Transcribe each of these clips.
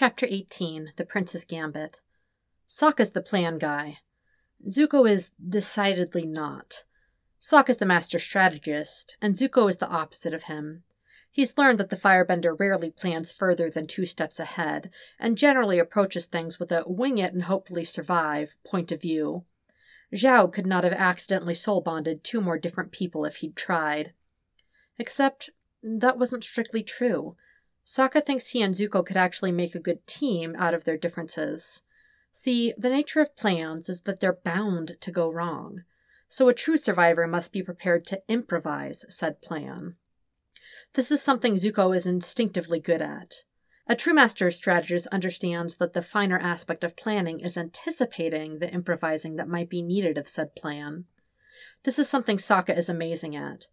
Chapter 18 The Prince's Gambit. Sokka's the plan guy. Zuko is decidedly not. Sokka's the master strategist, and Zuko is the opposite of him. He's learned that the firebender rarely plans further than two steps ahead, and generally approaches things with a wing it and hopefully survive point of view. Zhao could not have accidentally soul bonded two more different people if he'd tried. Except that wasn't strictly true. Sokka thinks he and Zuko could actually make a good team out of their differences. See, the nature of plans is that they're bound to go wrong. So a true survivor must be prepared to improvise said plan. This is something Zuko is instinctively good at. A true master strategist understands that the finer aspect of planning is anticipating the improvising that might be needed of said plan. This is something Sokka is amazing at.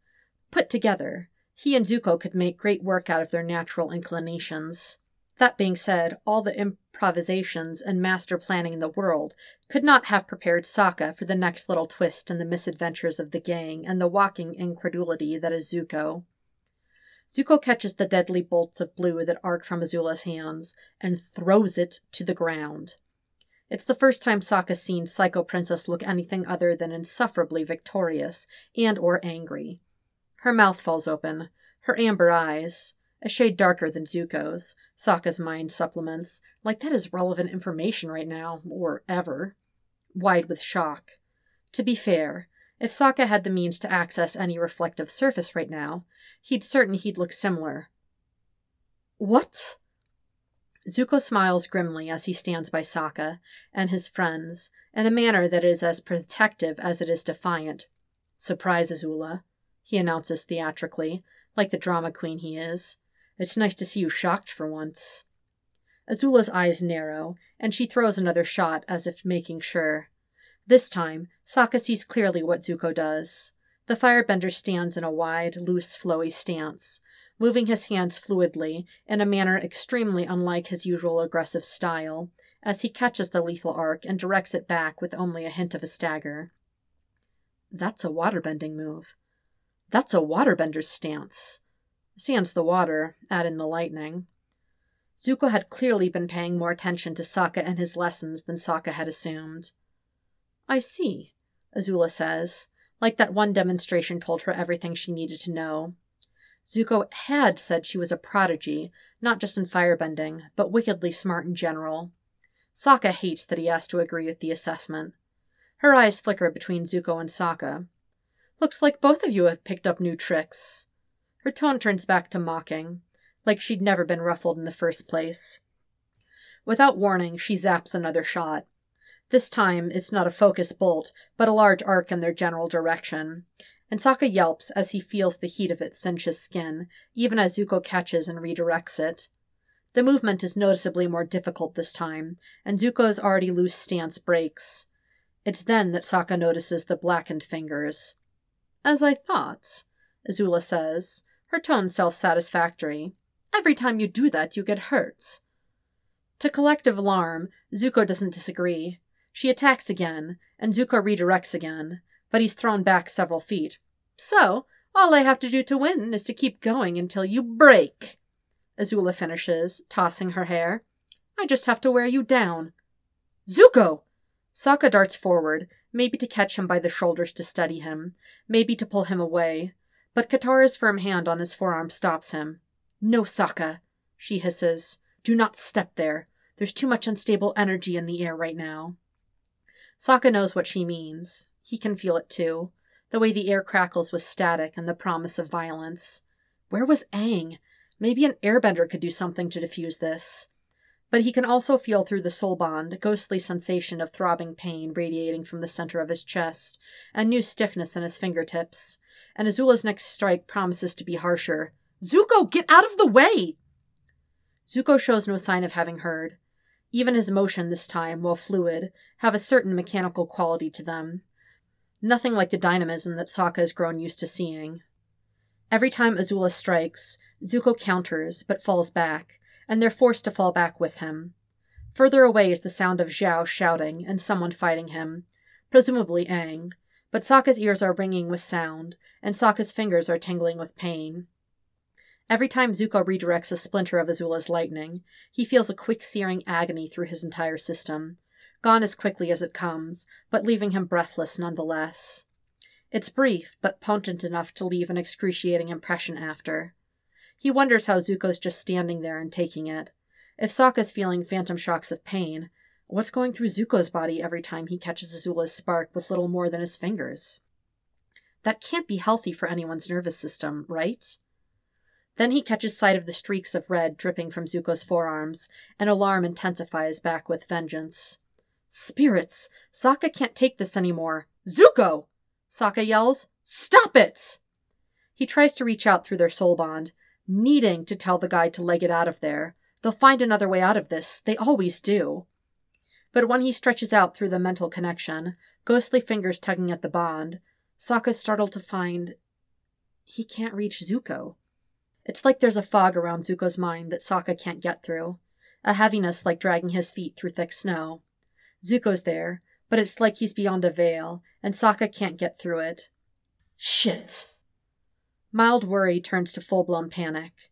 Put together, he and Zuko could make great work out of their natural inclinations. That being said, all the improvisations and master planning in the world could not have prepared Sokka for the next little twist in the misadventures of the gang and the walking incredulity that is Zuko. Zuko catches the deadly bolts of blue that arc from Azula's hands and throws it to the ground. It's the first time Sokka's seen Psycho Princess look anything other than insufferably victorious and or angry. Her mouth falls open, her amber eyes, a shade darker than Zuko's, Sokka's mind supplements, like that is relevant information right now, or ever, wide with shock. To be fair, if Sokka had the means to access any reflective surface right now, he'd certain he'd look similar. What? Zuko smiles grimly as he stands by Sokka and his friends in a manner that is as protective as it is defiant. Surprise, Azula, he announces theatrically, like the drama queen he is. It's nice to see you shocked for once. Azula's eyes narrow, and she throws another shot as if making sure. This time, Sokka sees clearly what Zuko does. The firebender stands in a wide, loose, flowy stance, moving his hands fluidly in a manner extremely unlike his usual aggressive style, as he catches the lethal arc and directs it back with only a hint of a stagger. That's a waterbending move. That's a waterbender's stance. Sans the water, add in the lightning. Zuko had clearly been paying more attention to Sokka and his lessons than Sokka had assumed. I see, Azula says, like that one demonstration told her everything she needed to know. Zuko had said she was a prodigy, not just in firebending, but wickedly smart in general. Sokka hates that he has to agree with the assessment. Her eyes flicker between Zuko and Sokka. Looks like both of you have picked up new tricks. Her tone turns back to mocking, like she'd never been ruffled in the first place. Without warning, she zaps another shot. This time, it's not a focus bolt, but a large arc in their general direction. And Sokka yelps as he feels the heat of it cinch his skin, even as Zuko catches and redirects it. The movement is noticeably more difficult this time, and Zuko's already loose stance breaks. It's then that Sokka notices the blackened fingers. As I thought, Azula says, her tone self satisfactory. Every time you do that, you get hurt. To collective alarm, Zuko doesn't disagree. She attacks again, and Zuko redirects again, but he's thrown back several feet. So, all I have to do to win is to keep going until you break. Azula finishes, tossing her hair. I just have to wear you down. Zuko! Sokka darts forward, maybe to catch him by the shoulders to steady him, maybe to pull him away. But Katara's firm hand on his forearm stops him. No, Sokka, she hisses. Do not step there. There's too much unstable energy in the air right now. Sokka knows what she means. He can feel it too. The way the air crackles with static and the promise of violence. Where was Aang? Maybe an airbender could do something to diffuse this. But he can also feel through the soul bond a ghostly sensation of throbbing pain radiating from the center of his chest, and new stiffness in his fingertips. And Azula's next strike promises to be harsher. Zuko, get out of the way! Zuko shows no sign of having heard. Even his motion this time, while fluid, have a certain mechanical quality to them. Nothing like the dynamism that Sokka has grown used to seeing. Every time Azula strikes, Zuko counters, but falls back, and they're forced to fall back with him. Further away is the sound of Zhao shouting and someone fighting him, presumably Aang, but Sokka's ears are ringing with sound, and Sokka's fingers are tingling with pain. Every time Zuko redirects a splinter of Azula's lightning, he feels a quick searing agony through his entire system, gone as quickly as it comes, but leaving him breathless nonetheless. It's brief, but potent enough to leave an excruciating impression after. He wonders how Zuko's just standing there and taking it. If Sokka's feeling phantom shocks of pain, what's going through Zuko's body every time he catches Azula's spark with little more than his fingers? That can't be healthy for anyone's nervous system, right? Then he catches sight of the streaks of red dripping from Zuko's forearms, and alarm intensifies back with vengeance. Spirits! Sokka can't take this anymore. Zuko! Sokka yells, Stop it! He tries to reach out through their soul bond, needing to tell the guide to leg it out of there. They'll find another way out of this. They always do. But when he stretches out through the mental connection, ghostly fingers tugging at the bond, Sokka's startled to find he can't reach Zuko. It's like there's a fog around Zuko's mind that Sokka can't get through, a heaviness like dragging his feet through thick snow. Zuko's there, but it's like he's beyond a veil, and Sokka can't get through it. Shit! Mild worry turns to full blown panic.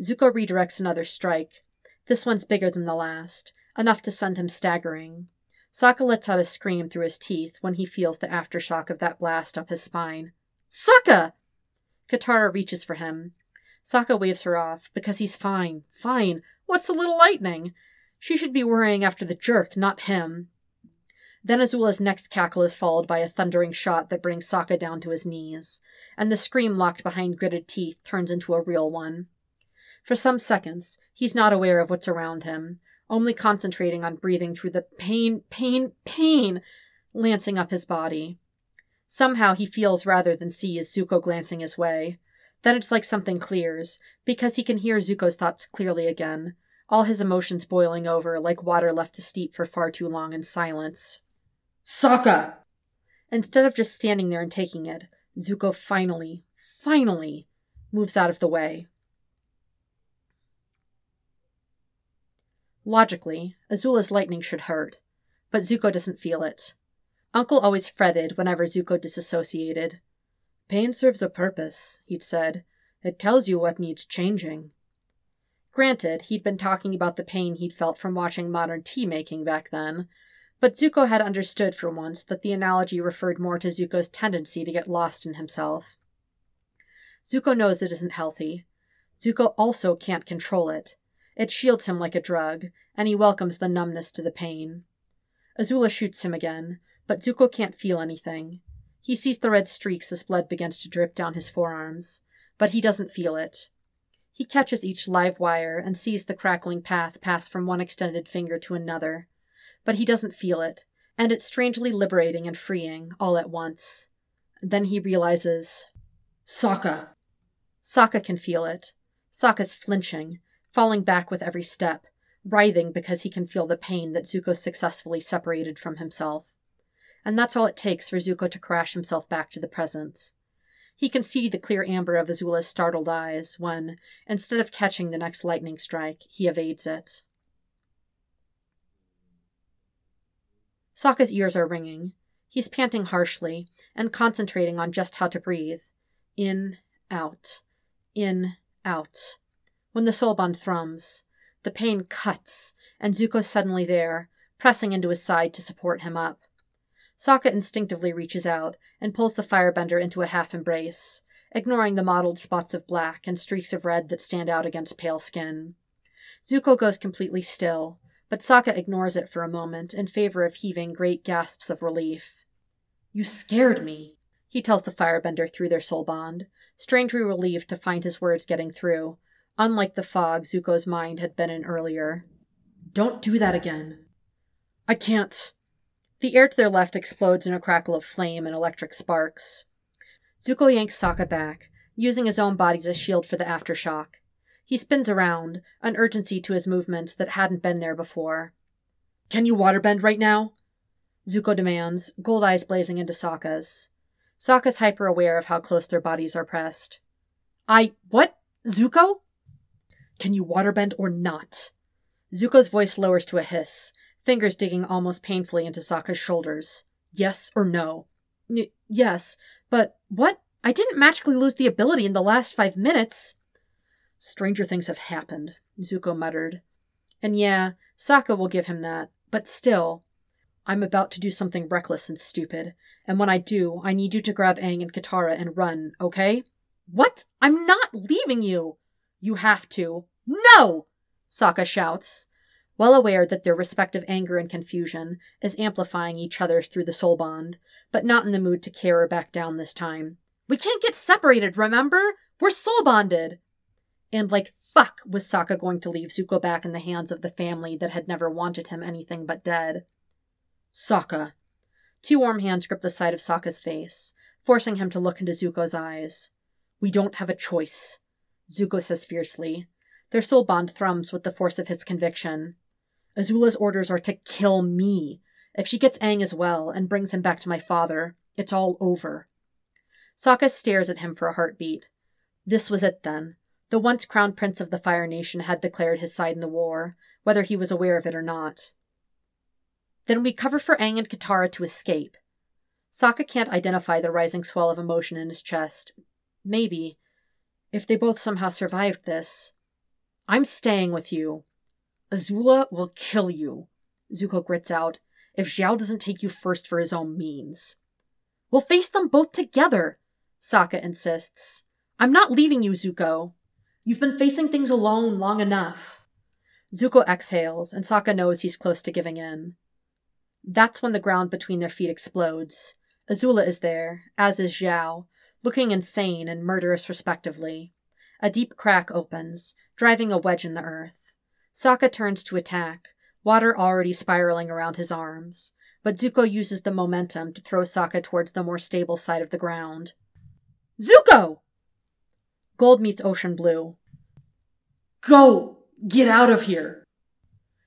Zuko redirects another strike. This one's bigger than the last, enough to send him staggering. Sokka lets out a scream through his teeth when he feels the aftershock of that blast up his spine. Sokka! Katara reaches for him, Sokka waves her off, because he's fine. Fine. What's a little lightning? She should be worrying after the jerk, not him. Then Azula's next cackle is followed by a thundering shot that brings Sokka down to his knees, and the scream locked behind gritted teeth turns into a real one. For some seconds, he's not aware of what's around him, only concentrating on breathing through the pain, pain, pain lancing up his body. Somehow he feels rather than sees Zuko glancing his way, then it's like something clears, because he can hear Zuko's thoughts clearly again, all his emotions boiling over like water left to steep for far too long in silence. Sokka! Instead of just standing there and taking it, Zuko finally, finally moves out of the way. Logically, Azula's lightning should hurt, but Zuko doesn't feel it. Uncle always fretted whenever Zuko disassociated, Pain serves a purpose, he'd said. It tells you what needs changing. Granted, he'd been talking about the pain he'd felt from watching modern tea making back then, but Zuko had understood for once that the analogy referred more to Zuko's tendency to get lost in himself. Zuko knows it isn't healthy. Zuko also can't control it. It shields him like a drug, and he welcomes the numbness to the pain. Azula shoots him again, but Zuko can't feel anything. He sees the red streaks as blood begins to drip down his forearms, but he doesn't feel it. He catches each live wire and sees the crackling path pass from one extended finger to another, but he doesn't feel it, and it's strangely liberating and freeing all at once. Then he realizes Sokka! Sokka can feel it. Sokka's flinching, falling back with every step, writhing because he can feel the pain that Zuko successfully separated from himself and that's all it takes for Zuko to crash himself back to the present. He can see the clear amber of Azula's startled eyes when, instead of catching the next lightning strike, he evades it. Sokka's ears are ringing. He's panting harshly and concentrating on just how to breathe. In, out. In, out. When the soul bond thrums, the pain cuts, and Zuko's suddenly there, pressing into his side to support him up. Sokka instinctively reaches out and pulls the firebender into a half embrace, ignoring the mottled spots of black and streaks of red that stand out against pale skin. Zuko goes completely still, but Sokka ignores it for a moment in favor of heaving great gasps of relief. You scared me, he tells the firebender through their soul bond, strangely relieved to find his words getting through, unlike the fog Zuko's mind had been in earlier. Don't do that again. I can't. The air to their left explodes in a crackle of flame and electric sparks. Zuko yanks Sokka back, using his own body as a shield for the aftershock. He spins around, an urgency to his movements that hadn't been there before. Can you waterbend right now? Zuko demands, gold eyes blazing into Sokka's. Sokka's hyper aware of how close their bodies are pressed. I. What? Zuko? Can you waterbend or not? Zuko's voice lowers to a hiss, fingers digging almost painfully into Sokka's shoulders. Yes or no? Y- yes, but what? I didn't magically lose the ability in the last five minutes. Stranger things have happened, Zuko muttered. And yeah, Sokka will give him that, but still. I'm about to do something reckless and stupid, and when I do, I need you to grab Aang and Katara and run, okay? What? I'm not leaving you! You have to. No! Sokka shouts, well aware that their respective anger and confusion is amplifying each other's through the soul bond, but not in the mood to care or back down this time. We can't get separated, remember? We're soul bonded! And like fuck was Sokka going to leave Zuko back in the hands of the family that had never wanted him anything but dead. Sokka. Two warm hands grip the side of Sokka's face, forcing him to look into Zuko's eyes. We don't have a choice, Zuko says fiercely. Their soul bond thrums with the force of his conviction. Azula's orders are to kill me. If she gets Aang as well and brings him back to my father, it's all over. Sokka stares at him for a heartbeat. This was it then. The once crowned prince of the Fire Nation had declared his side in the war, whether he was aware of it or not. Then we cover for Aang and Katara to escape. Sokka can't identify the rising swell of emotion in his chest. Maybe. If they both somehow survived this. I'm staying with you. Azula will kill you, Zuko grits out, if Zhao doesn't take you first for his own means. We'll face them both together, Sokka insists. I'm not leaving you, Zuko. You've been facing things alone long enough. Zuko exhales, and Sokka knows he's close to giving in. That's when the ground between their feet explodes. Azula is there, as is Zhao, looking insane and murderous respectively. A deep crack opens, driving a wedge in the earth. Sokka turns to attack, water already spiraling around his arms, but Zuko uses the momentum to throw Sokka towards the more stable side of the ground. Zuko! Gold meets ocean blue. Go! Get out of here!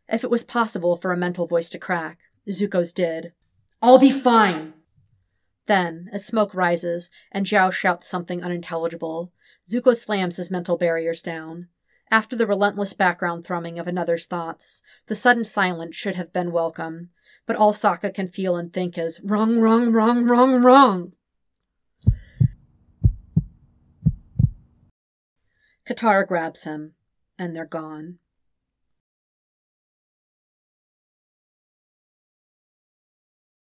If it was possible for a mental voice to crack, Zuko's did. I'll be fine! Then, as smoke rises and Zhao shouts something unintelligible, Zuko slams his mental barriers down. After the relentless background thrumming of another's thoughts, the sudden silence should have been welcome, but all Sokka can feel and think is wrong, wrong, wrong, wrong, wrong. Katara grabs him, and they're gone.